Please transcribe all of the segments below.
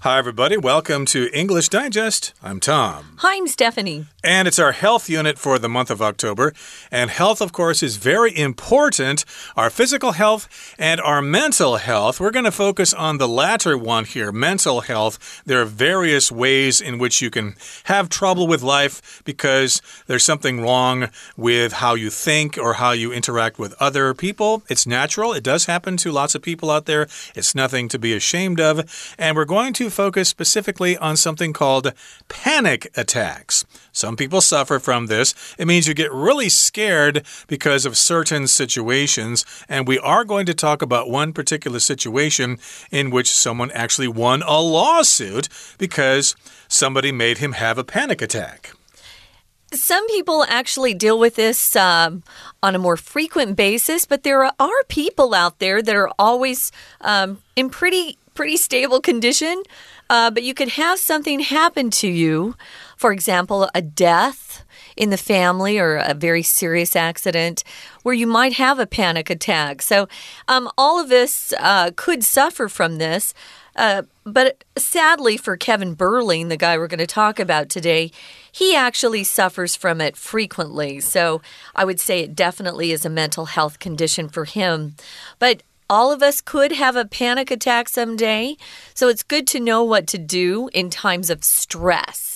Hi, everybody. Welcome to English Digest. I'm Tom. Hi, I'm Stephanie. And it's our health unit for the month of October. And health, of course, is very important our physical health and our mental health. We're going to focus on the latter one here mental health. There are various ways in which you can have trouble with life because there's something wrong with how you think or how you interact with other people. It's natural, it does happen to lots of people out there. It's nothing to be ashamed of. And we're going to focus specifically on something called panic attacks. Some people suffer from this. It means you get really scared because of certain situations. And we are going to talk about one particular situation in which someone actually won a lawsuit because somebody made him have a panic attack. Some people actually deal with this um, on a more frequent basis, but there are people out there that are always um, in pretty pretty stable condition, uh, but you could have something happen to you. For example, a death in the family or a very serious accident where you might have a panic attack. So, um, all of us uh, could suffer from this. Uh, but sadly for Kevin Berling, the guy we're going to talk about today, he actually suffers from it frequently. So I would say it definitely is a mental health condition for him. But all of us could have a panic attack someday. So it's good to know what to do in times of stress.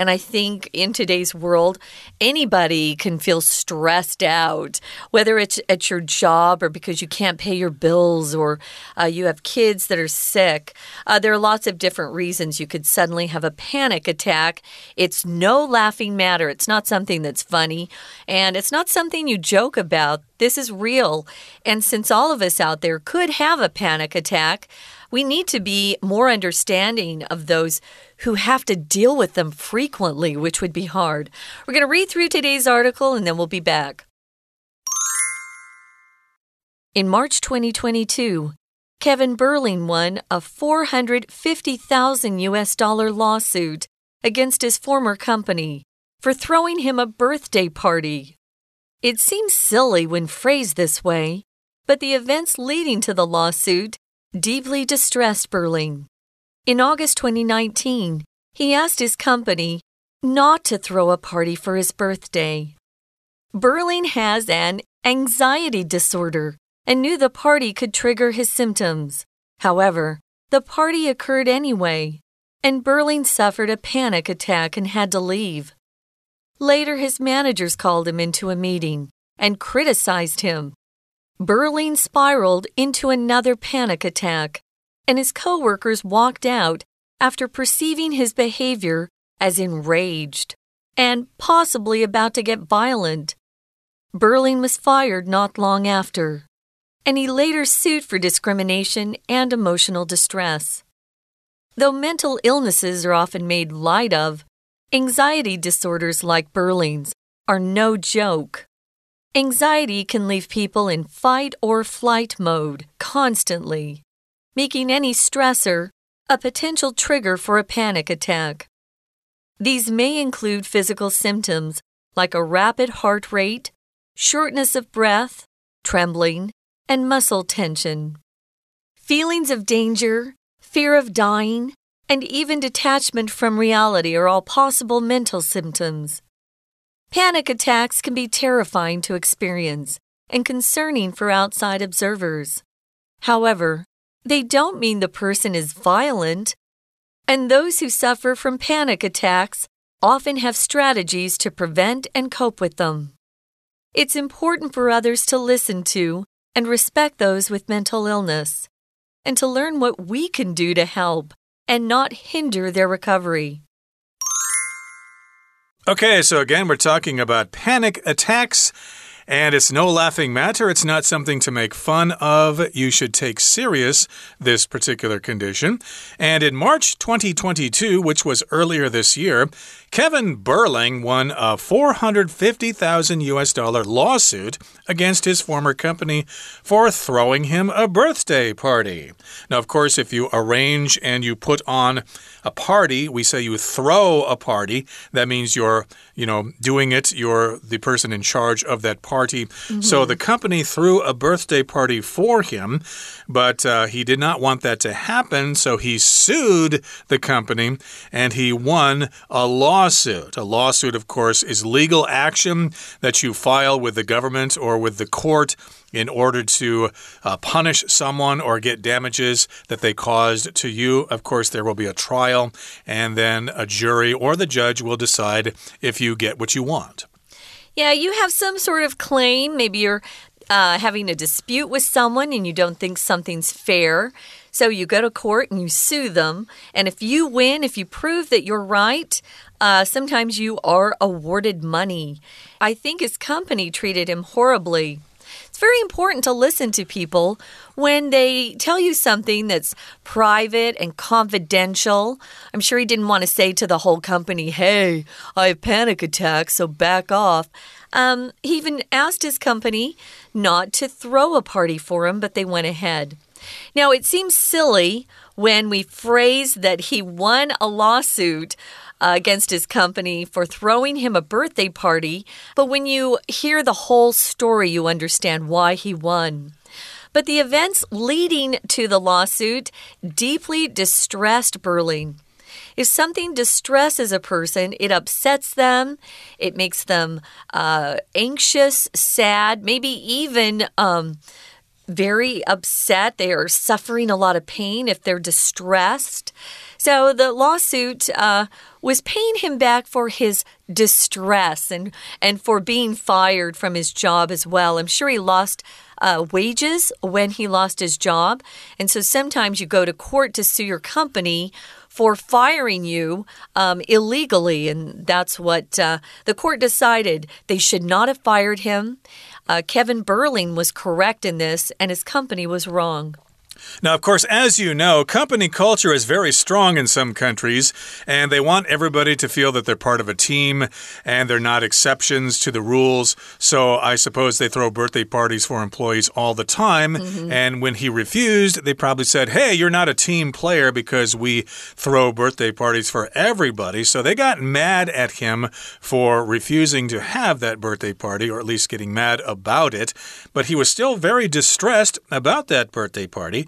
And I think in today's world, anybody can feel stressed out, whether it's at your job or because you can't pay your bills or uh, you have kids that are sick. Uh, there are lots of different reasons you could suddenly have a panic attack. It's no laughing matter. It's not something that's funny and it's not something you joke about. This is real. And since all of us out there could have a panic attack, we need to be more understanding of those who have to deal with them frequently, which would be hard. We're going to read through today's article and then we'll be back. In March 2022, Kevin Berling won a 450,000 US dollar lawsuit against his former company for throwing him a birthday party. It seems silly when phrased this way, but the events leading to the lawsuit deeply distressed Berling. In August 2019, he asked his company not to throw a party for his birthday. Berling has an anxiety disorder and knew the party could trigger his symptoms. However, the party occurred anyway, and Berling suffered a panic attack and had to leave. Later, his managers called him into a meeting and criticized him Berling spiraled into another panic attack, and his coworkers walked out after perceiving his behavior as enraged and possibly about to get violent. Berling was fired not long after, and he later sued for discrimination and emotional distress. Though mental illnesses are often made light of, anxiety disorders like Berling's are no joke. Anxiety can leave people in fight or flight mode constantly, making any stressor a potential trigger for a panic attack. These may include physical symptoms like a rapid heart rate, shortness of breath, trembling, and muscle tension. Feelings of danger, fear of dying, and even detachment from reality are all possible mental symptoms. Panic attacks can be terrifying to experience and concerning for outside observers. However, they don't mean the person is violent, and those who suffer from panic attacks often have strategies to prevent and cope with them. It's important for others to listen to and respect those with mental illness, and to learn what we can do to help and not hinder their recovery. Okay, so again, we're talking about panic attacks. And it's no laughing matter. It's not something to make fun of. You should take serious this particular condition. And in March 2022, which was earlier this year, Kevin Berling won a 450,000 US dollar lawsuit against his former company for throwing him a birthday party. Now, of course, if you arrange and you put on a party, we say you throw a party. That means you're, you know, doing it. You're the person in charge of that party. Mm -hmm. So the company threw a birthday party for him, but uh, he did not want that to happen. So he sued the company and he won a lawsuit. A lawsuit, of course, is legal action that you file with the government or with the court in order to uh, punish someone or get damages that they caused to you. Of course, there will be a trial, and then a jury or the judge will decide if you get what you want. Yeah, you have some sort of claim. Maybe you're uh, having a dispute with someone and you don't think something's fair. So you go to court and you sue them. And if you win, if you prove that you're right, uh, sometimes you are awarded money. I think his company treated him horribly very important to listen to people when they tell you something that's private and confidential. I'm sure he didn't want to say to the whole company, hey, I have panic attacks, so back off. Um, he even asked his company not to throw a party for him, but they went ahead. Now, it seems silly when we phrase that he won a lawsuit uh, against his company for throwing him a birthday party. But when you hear the whole story, you understand why he won. But the events leading to the lawsuit deeply distressed Berling. If something distresses a person, it upsets them, it makes them uh, anxious, sad, maybe even. Um, very upset. They are suffering a lot of pain if they're distressed. So the lawsuit uh, was paying him back for his distress and, and for being fired from his job as well. I'm sure he lost uh, wages when he lost his job. And so sometimes you go to court to sue your company for firing you um, illegally. And that's what uh, the court decided. They should not have fired him. Uh, Kevin Berling was correct in this, and his company was wrong. Now, of course, as you know, company culture is very strong in some countries, and they want everybody to feel that they're part of a team and they're not exceptions to the rules. So I suppose they throw birthday parties for employees all the time. Mm -hmm. And when he refused, they probably said, Hey, you're not a team player because we throw birthday parties for everybody. So they got mad at him for refusing to have that birthday party, or at least getting mad about it. But he was still very distressed about that birthday party.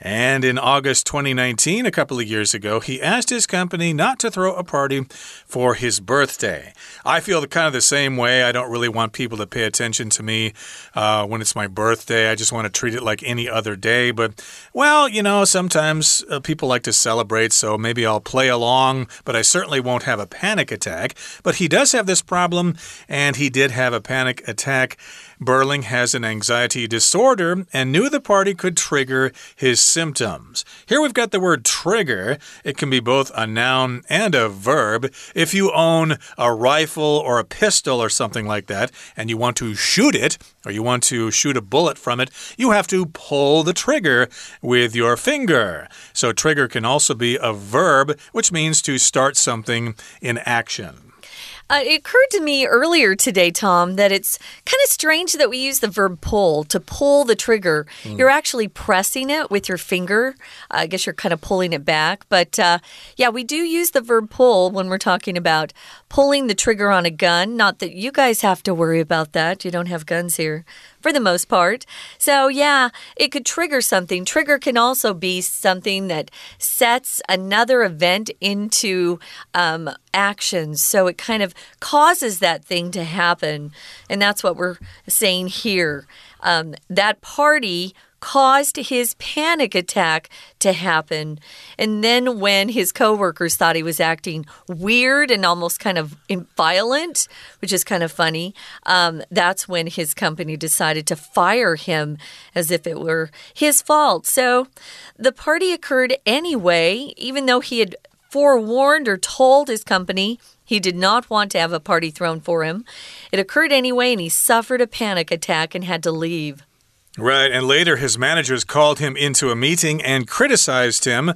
And in August 2019, a couple of years ago, he asked his company not to throw a party for his birthday. I feel kind of the same way. I don't really want people to pay attention to me uh, when it's my birthday. I just want to treat it like any other day. But, well, you know, sometimes uh, people like to celebrate, so maybe I'll play along, but I certainly won't have a panic attack. But he does have this problem, and he did have a panic attack. Berling has an anxiety disorder and knew the party could trigger his symptoms. Here we've got the word trigger. It can be both a noun and a verb. If you own a rifle or a pistol or something like that, and you want to shoot it, or you want to shoot a bullet from it, you have to pull the trigger with your finger. So, trigger can also be a verb, which means to start something in action. Uh, it occurred to me earlier today, Tom, that it's kind of strange that we use the verb pull to pull the trigger. Mm. You're actually pressing it with your finger. I guess you're kind of pulling it back. But uh, yeah, we do use the verb pull when we're talking about pulling the trigger on a gun. Not that you guys have to worry about that. You don't have guns here for the most part. So, yeah, it could trigger something. Trigger can also be something that sets another event into um, action. So, it kind of causes that thing to happen. And that's what we're saying here. Um, that party caused his panic attack to happen. And then when his coworkers thought he was acting weird and almost kind of violent, which is kind of funny, um, that's when his company decided to fire him as if it were his fault. So the party occurred anyway, even though he had forewarned or told his company he did not want to have a party thrown for him. It occurred anyway, and he suffered a panic attack and had to leave. Right, and later his managers called him into a meeting and criticized him,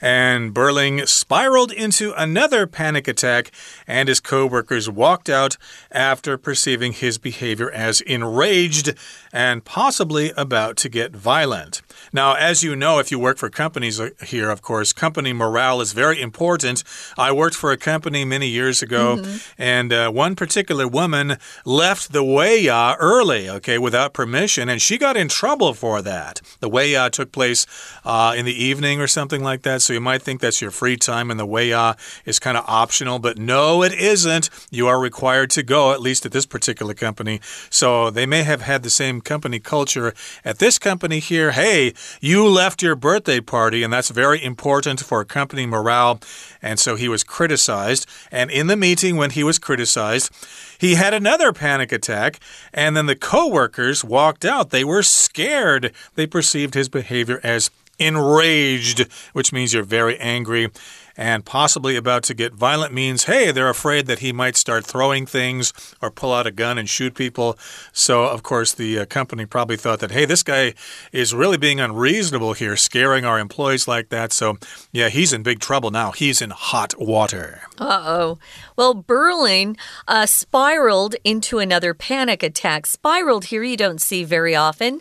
and Berling spiraled into another panic attack, and his co-workers walked out after perceiving his behavior as enraged and possibly about to get violent. Now, as you know, if you work for companies uh, here, of course, company morale is very important. I worked for a company many years ago, mm -hmm. and uh, one particular woman left the way early, okay, without permission, and she got in trouble for that. The weia took place uh, in the evening or something like that, so you might think that's your free time, and the weia is kind of optional, but no, it isn't. You are required to go, at least at this particular company. So they may have had the same company culture at this company here. Hey, you left your birthday party, and that's very important for company morale. And so he was criticized. And in the meeting, when he was criticized, he had another panic attack, and then the coworkers walked out. They were scared. They perceived his behavior as enraged, which means you're very angry and possibly about to get violent means, hey, they're afraid that he might start throwing things or pull out a gun and shoot people. So, of course, the uh, company probably thought that, hey, this guy is really being unreasonable here, scaring our employees like that. So, yeah, he's in big trouble now. He's in hot water. Uh oh. Well, Berlin uh, spiraled into another panic attack. Spiraled here you don't see very often.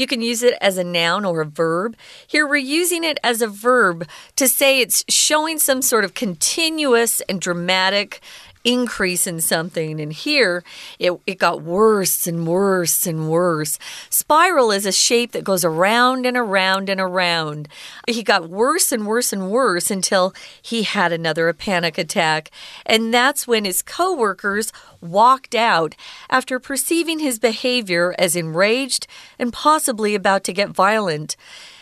You can use it as a noun or a verb. Here we're using it as a verb to say it's showing some sort of continuous and dramatic increase in something. And here it, it got worse and worse and worse. Spiral is a shape that goes around and around and around. He got worse and worse and worse until he had another panic attack. And that's when his coworkers walked out after perceiving his behavior as enraged and possibly about to get violent.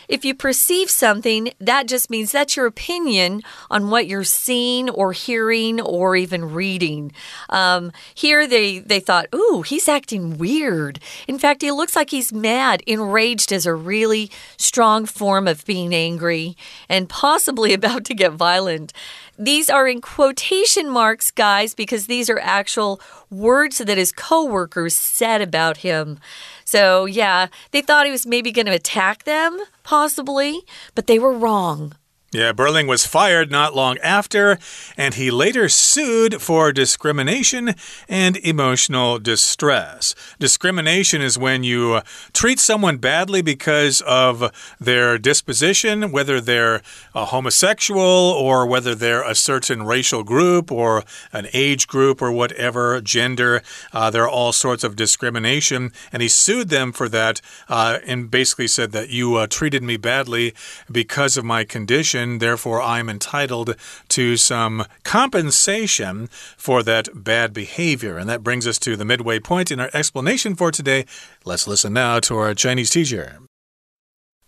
If you perceive something, that just means that's your opinion on what you're seeing or hearing or even reading. Um, here they, they thought, ooh, he's acting weird. In fact, he looks like he's mad. Enraged is a really strong form of being angry and possibly about to get violent. These are in quotation marks, guys, because these are actual words that his coworkers said about him. So, yeah, they thought he was maybe going to attack them, possibly, but they were wrong. Yeah, Berling was fired not long after, and he later sued for discrimination and emotional distress. Discrimination is when you uh, treat someone badly because of their disposition, whether they're a homosexual or whether they're a certain racial group or an age group or whatever, gender. Uh, there are all sorts of discrimination, and he sued them for that uh, and basically said that you uh, treated me badly because of my condition therefore, I'm entitled to some compensation for that bad behavior. And that brings us to the midway point in our explanation for today. Let's listen now to our Chinese teacher.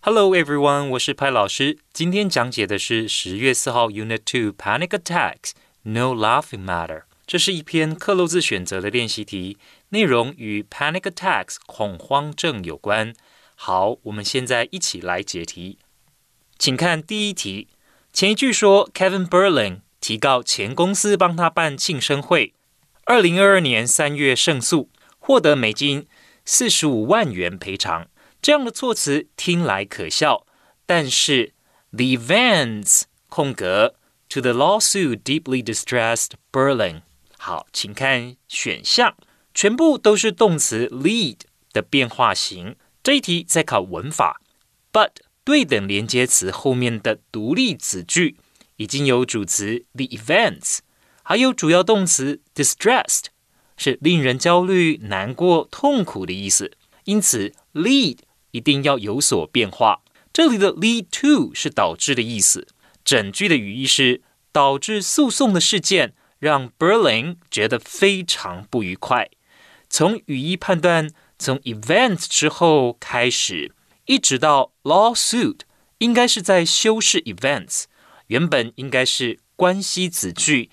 Hello everyone，我是派老师。今天讲解的是十月四号 Unit Two Panic Attacks No Laughing Matter。这是一篇克漏字选择的练习题，内容与 Panic Attacks 恐慌症有关。好，我们现在一起来解题。 请看第一题，前一句说 Kevin Berlin 提告前公司帮他办庆生会，二零二二年三月胜诉，获得美金四十五万元赔偿。这样的措辞听来可笑，但是 the events 空格 to the lawsuit deeply distressed Berlin。好，请看选项，全部都是动词 lead 的变化型。这一题在考文法，but。对等连接词后面的独立子句已经有主词 the events，还有主要动词 distressed，是令人焦虑、难过、痛苦的意思。因此，lead 一定要有所变化。这里的 lead to 是导致的意思。整句的语义是导致诉讼的事件让 Berlin 觉得非常不愉快。从语义判断，从 events 之后开始。一直到 lawsuit 应该是在修饰 events，原本应该是关系子句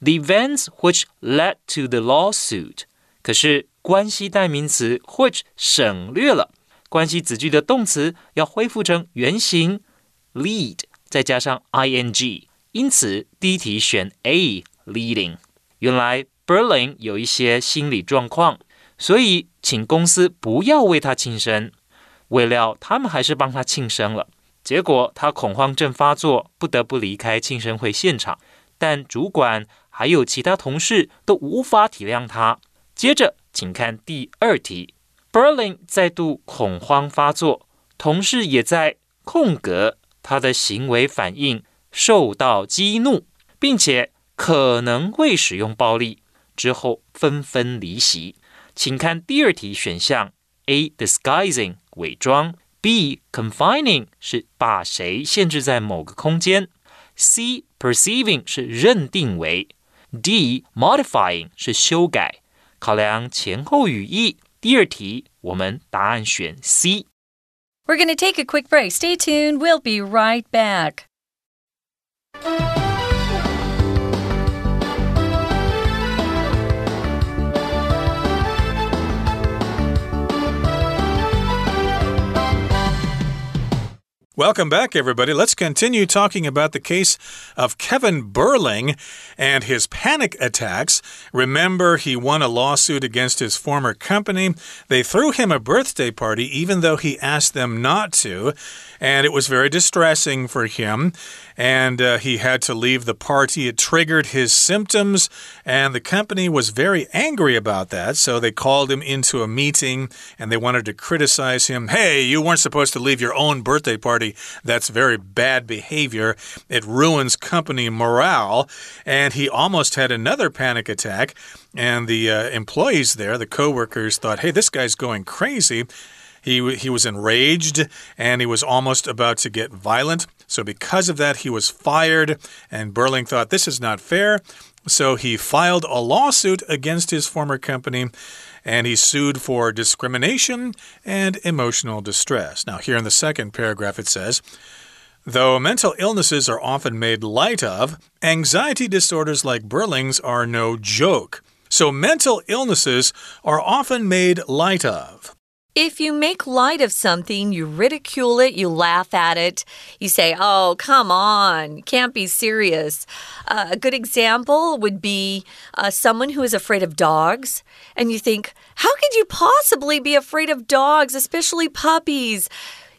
the events which led to the lawsuit，可是关系代名词 which 省略了，关系子句的动词要恢复成原形 lead，再加上 ing，因此第一题选 A leading。原来 Berlin 有一些心理状况，所以请公司不要为他庆生。未料他们还是帮他庆生了。结果他恐慌症发作，不得不离开庆生会现场。但主管还有其他同事都无法体谅他。接着，请看第二题：Berlin 再度恐慌发作，同事也在空格，他的行为反应受到激怒，并且可能会使用暴力。之后纷纷离席。请看第二题选项：A. disguising 伪装。B confining 是把谁限制在某个空间，C perceiving 是认定为，D modifying 是修改。考量前后语义，第二题我们答案选 C。We're going to take a quick break. Stay tuned. We'll be right back. Welcome back, everybody. Let's continue talking about the case of Kevin Berling and his panic attacks. Remember, he won a lawsuit against his former company. They threw him a birthday party, even though he asked them not to, and it was very distressing for him and uh, he had to leave the party. It triggered his symptoms, and the company was very angry about that. So they called him into a meeting and they wanted to criticize him. Hey, you weren't supposed to leave your own birthday party. That's very bad behavior. It ruins company morale. And he almost had another panic attack. And the uh, employees there, the coworkers, thought, hey, this guy's going crazy. He, he was enraged and he was almost about to get violent. So, because of that, he was fired. And Berling thought this is not fair. So, he filed a lawsuit against his former company and he sued for discrimination and emotional distress. Now, here in the second paragraph, it says, Though mental illnesses are often made light of, anxiety disorders like Berling's are no joke. So, mental illnesses are often made light of. If you make light of something, you ridicule it, you laugh at it, you say, oh, come on, can't be serious. Uh, a good example would be uh, someone who is afraid of dogs, and you think, how could you possibly be afraid of dogs, especially puppies?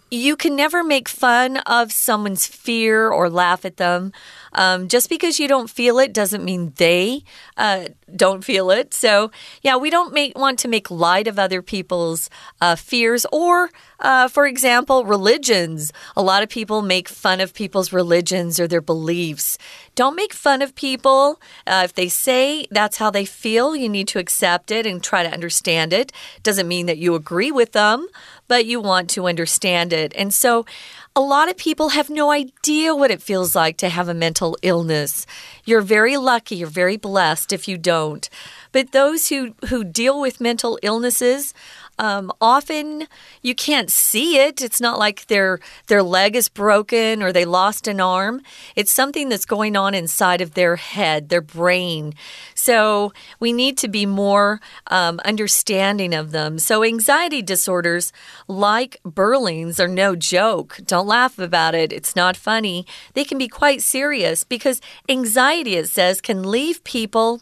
You can never make fun of someone's fear or laugh at them. Um, just because you don't feel it doesn't mean they uh, don't feel it. So, yeah, we don't make, want to make light of other people's uh, fears or, uh, for example, religions. A lot of people make fun of people's religions or their beliefs. Don't make fun of people. Uh, if they say that's how they feel, you need to accept it and try to understand it. Doesn't mean that you agree with them, but you want to understand it. And so, a lot of people have no idea what it feels like to have a mental illness. You're very lucky, you're very blessed if you don't. But those who, who deal with mental illnesses, um, often you can't see it. It's not like their their leg is broken or they lost an arm. It's something that's going on inside of their head, their brain. So we need to be more um, understanding of them. So anxiety disorders like Berling's are no joke. Don't laugh about it. It's not funny. They can be quite serious because anxiety, it says, can leave people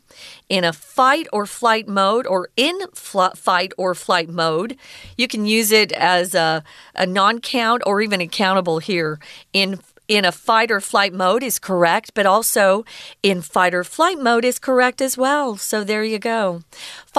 in a fight or flight mode or in fight or flight mode. You can use it as a, a non count or even a countable here in in a fight or flight mode is correct, but also in fight or flight mode is correct as well. So there you go.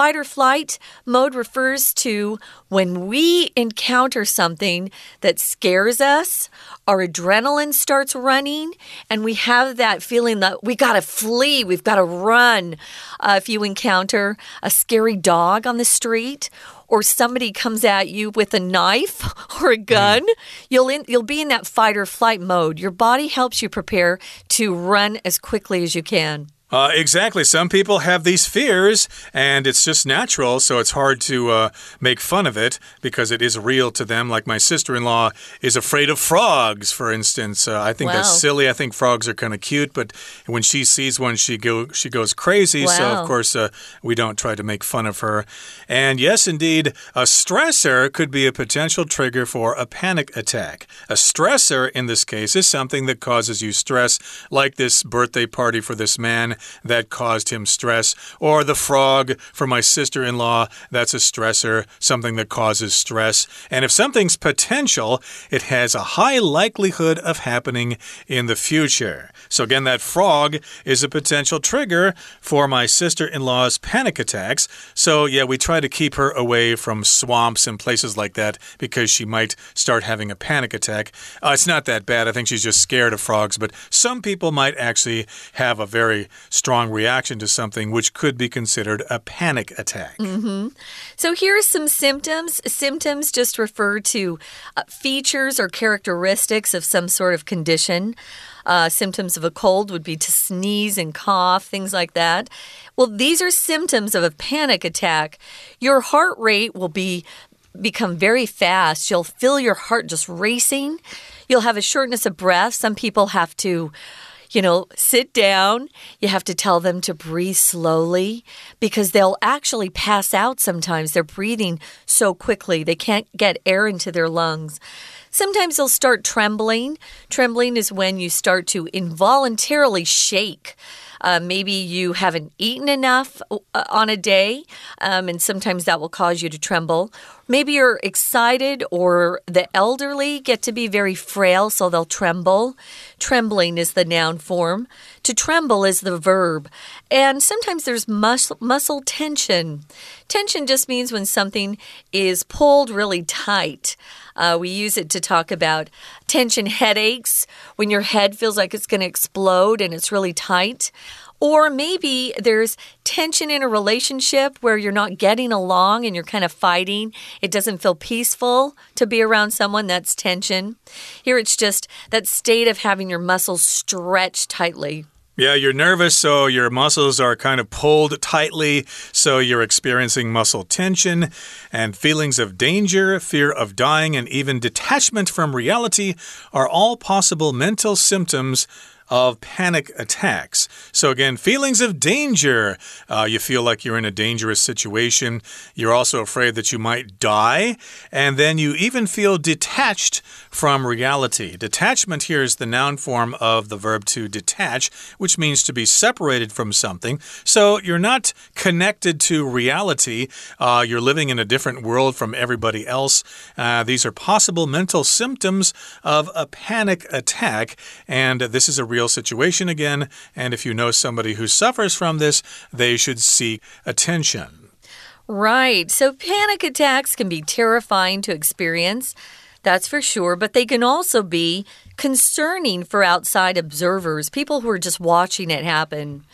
Fight or flight mode refers to when we encounter something that scares us, our adrenaline starts running, and we have that feeling that we got to flee, we've got to run. Uh, if you encounter a scary dog on the street, or somebody comes at you with a knife or a mm. gun, you'll in, you'll be in that fight or flight mode. Your body helps you prepare to run as quickly as you can. Uh, exactly. Some people have these fears, and it's just natural, so it's hard to uh, make fun of it because it is real to them. Like my sister in law is afraid of frogs, for instance. Uh, I think wow. that's silly. I think frogs are kind of cute, but when she sees one, she go she goes crazy. Wow. So of course uh, we don't try to make fun of her. And yes, indeed, a stressor could be a potential trigger for a panic attack. A stressor in this case is something that causes you stress, like this birthday party for this man that caused him stress. Or the frog for my sister in law, that's a stressor, something that causes stress. And if something's potential, it has a high likelihood of happening in the future. So, again, that frog is a potential trigger for my sister in law's panic attacks. So, yeah, we try to keep her away from swamps and places like that because she might start having a panic attack. Uh, it's not that bad. I think she's just scared of frogs, but some people might actually have a very strong reaction to something which could be considered a panic attack. Mm -hmm. So, here are some symptoms. Symptoms just refer to uh, features or characteristics of some sort of condition. Uh, symptoms of a cold would be to sneeze and cough, things like that. Well, these are symptoms of a panic attack. Your heart rate will be become very fast. You'll feel your heart just racing. You'll have a shortness of breath. Some people have to you know, sit down. You have to tell them to breathe slowly because they'll actually pass out sometimes. They're breathing so quickly, they can't get air into their lungs. Sometimes they'll start trembling. Trembling is when you start to involuntarily shake. Uh, maybe you haven't eaten enough uh, on a day, um, and sometimes that will cause you to tremble. Maybe you're excited, or the elderly get to be very frail, so they'll tremble. Trembling is the noun form. To tremble is the verb. And sometimes there's mus muscle tension. Tension just means when something is pulled really tight. Uh, we use it to talk about tension headaches, when your head feels like it's going to explode and it's really tight. Or maybe there's tension in a relationship where you're not getting along and you're kind of fighting. It doesn't feel peaceful to be around someone. That's tension. Here it's just that state of having your muscles stretched tightly. Yeah, you're nervous, so your muscles are kind of pulled tightly, so you're experiencing muscle tension and feelings of danger, fear of dying, and even detachment from reality are all possible mental symptoms of panic attacks. So, again, feelings of danger. Uh, you feel like you're in a dangerous situation. You're also afraid that you might die. And then you even feel detached from reality. Detachment here is the noun form of the verb to detach, which means to be separated from something. So, you're not connected to reality. Uh, you're living in a different world from everybody else. Uh, these are possible mental symptoms of a panic attack. And this is a real real situation again. And if you know somebody who suffers from this, they should seek attention. Right. So panic attacks can be terrifying to experience. That's for sure. But they can also be concerning for outside observers, people who are just watching it happen.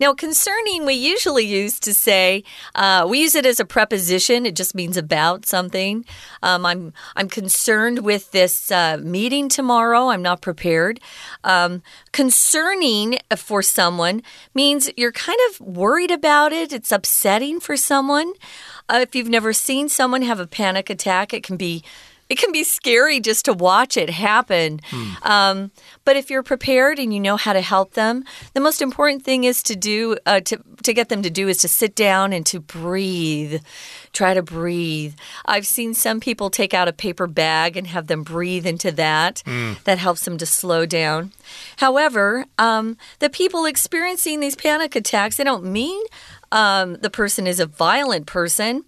Now, concerning, we usually use to say, uh, we use it as a preposition. It just means about something. Um, I'm, I'm concerned with this uh, meeting tomorrow. I'm not prepared. Um, concerning for someone means you're kind of worried about it, it's upsetting for someone. Uh, if you've never seen someone have a panic attack, it can be it can be scary just to watch it happen. Mm. Um, but if you're prepared and you know how to help them, the most important thing is to do uh, to to get them to do is to sit down and to breathe. Try to breathe. I've seen some people take out a paper bag and have them breathe into that. Mm. That helps them to slow down. However, um, the people experiencing these panic attacks, they don't mean um, the person is a violent person.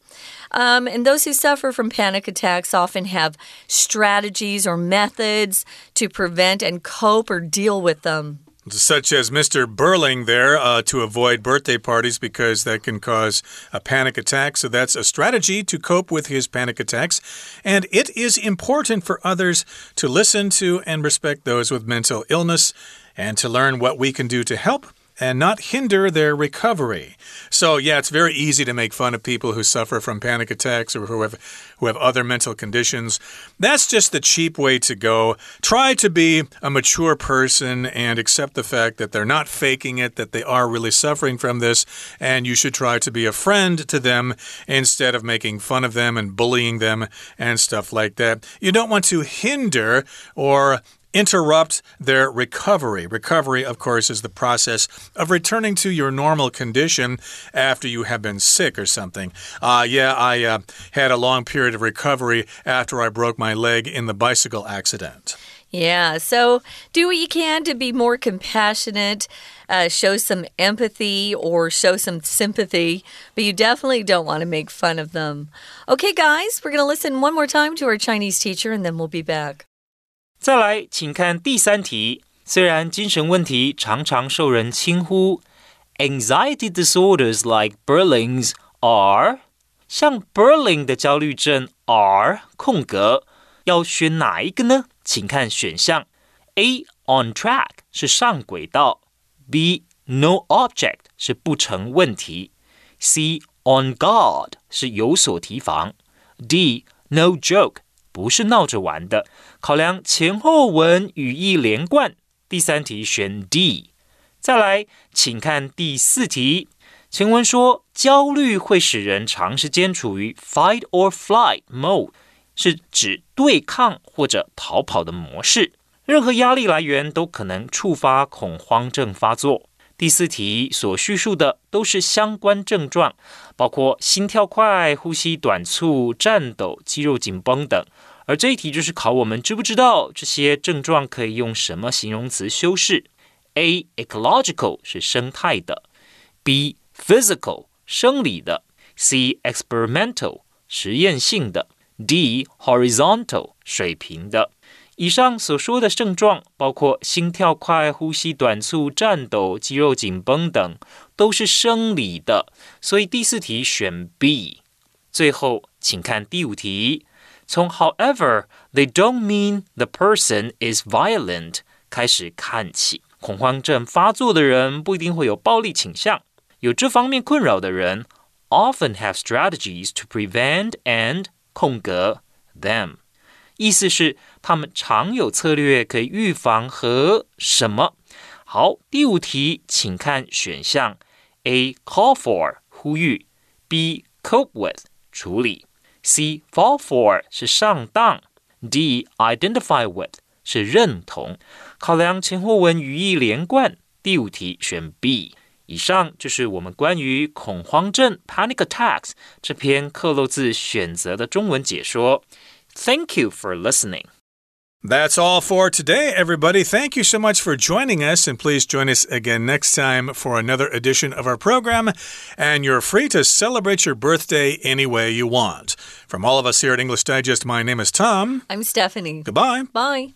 Um, and those who suffer from panic attacks often have strategies or methods to prevent and cope or deal with them. Such as Mr. Berling there uh, to avoid birthday parties because that can cause a panic attack. So that's a strategy to cope with his panic attacks. And it is important for others to listen to and respect those with mental illness and to learn what we can do to help and not hinder their recovery. So, yeah, it's very easy to make fun of people who suffer from panic attacks or who have, who have other mental conditions. That's just the cheap way to go. Try to be a mature person and accept the fact that they're not faking it, that they are really suffering from this, and you should try to be a friend to them instead of making fun of them and bullying them and stuff like that. You don't want to hinder or interrupt their recovery. Recovery, of course, is the process of returning to your normal condition after you have been sick or something. Uh, yeah, I uh, had a long period of recovery after I broke my leg in the bicycle accident. Yeah, so do what you can to be more compassionate, uh, show some empathy or show some sympathy, but you definitely don't want to make fun of them. Okay, guys, we're going to listen one more time to our Chinese teacher and then we'll be back. 再来，请看第三题。虽然精神问题常常受人轻忽，anxiety disorders like Berlin's are，像 Berlin 的焦虑症 are 空格，要选哪一个呢？请看选项：A on track 是上轨道；B no object 是不成问题；C on guard 是有所提防；D no joke 不是闹着玩的。考量前后文语义连贯，第三题选 D。再来，请看第四题。前文说，焦虑会使人长时间处于 fight or flight mode。是指对抗或者逃跑的模式，任何压力来源都可能触发恐慌症发作。第四题所叙述的都是相关症状，包括心跳快、呼吸短促、颤抖、肌肉紧绷等。而这一题就是考我们知不知道这些症状可以用什么形容词修饰？A ecological 是生态的，B physical 生理的，C experimental 实验性的。D horizontal 水平的。以上所说的症状，包括心跳快、呼吸短促、颤抖、肌肉紧绷等，都是生理的。所以第四题选 B。最后，请看第五题。从 However they don't mean the person is violent 开始看起，恐慌症发作的人不一定会有暴力倾向。有这方面困扰的人，often have strategies to prevent and 空格 them，意思是他们常有策略可以预防和什么？好，第五题，请看选项：A call for 呼吁，B cope with 处理，C fall for 是上当，D identify with 是认同。考量前后文语义连贯，第五题选 B。以上就是我们关于恐慌症 （panic attacks） 这篇克漏字选择的中文解说。Thank you for listening. That's all for today, everybody. Thank you so much for joining us, and please join us again next time for another edition of our program. And you're free to celebrate your birthday any way you want. From all of us here at English Digest, my name is Tom. I'm Stephanie. Goodbye. Bye.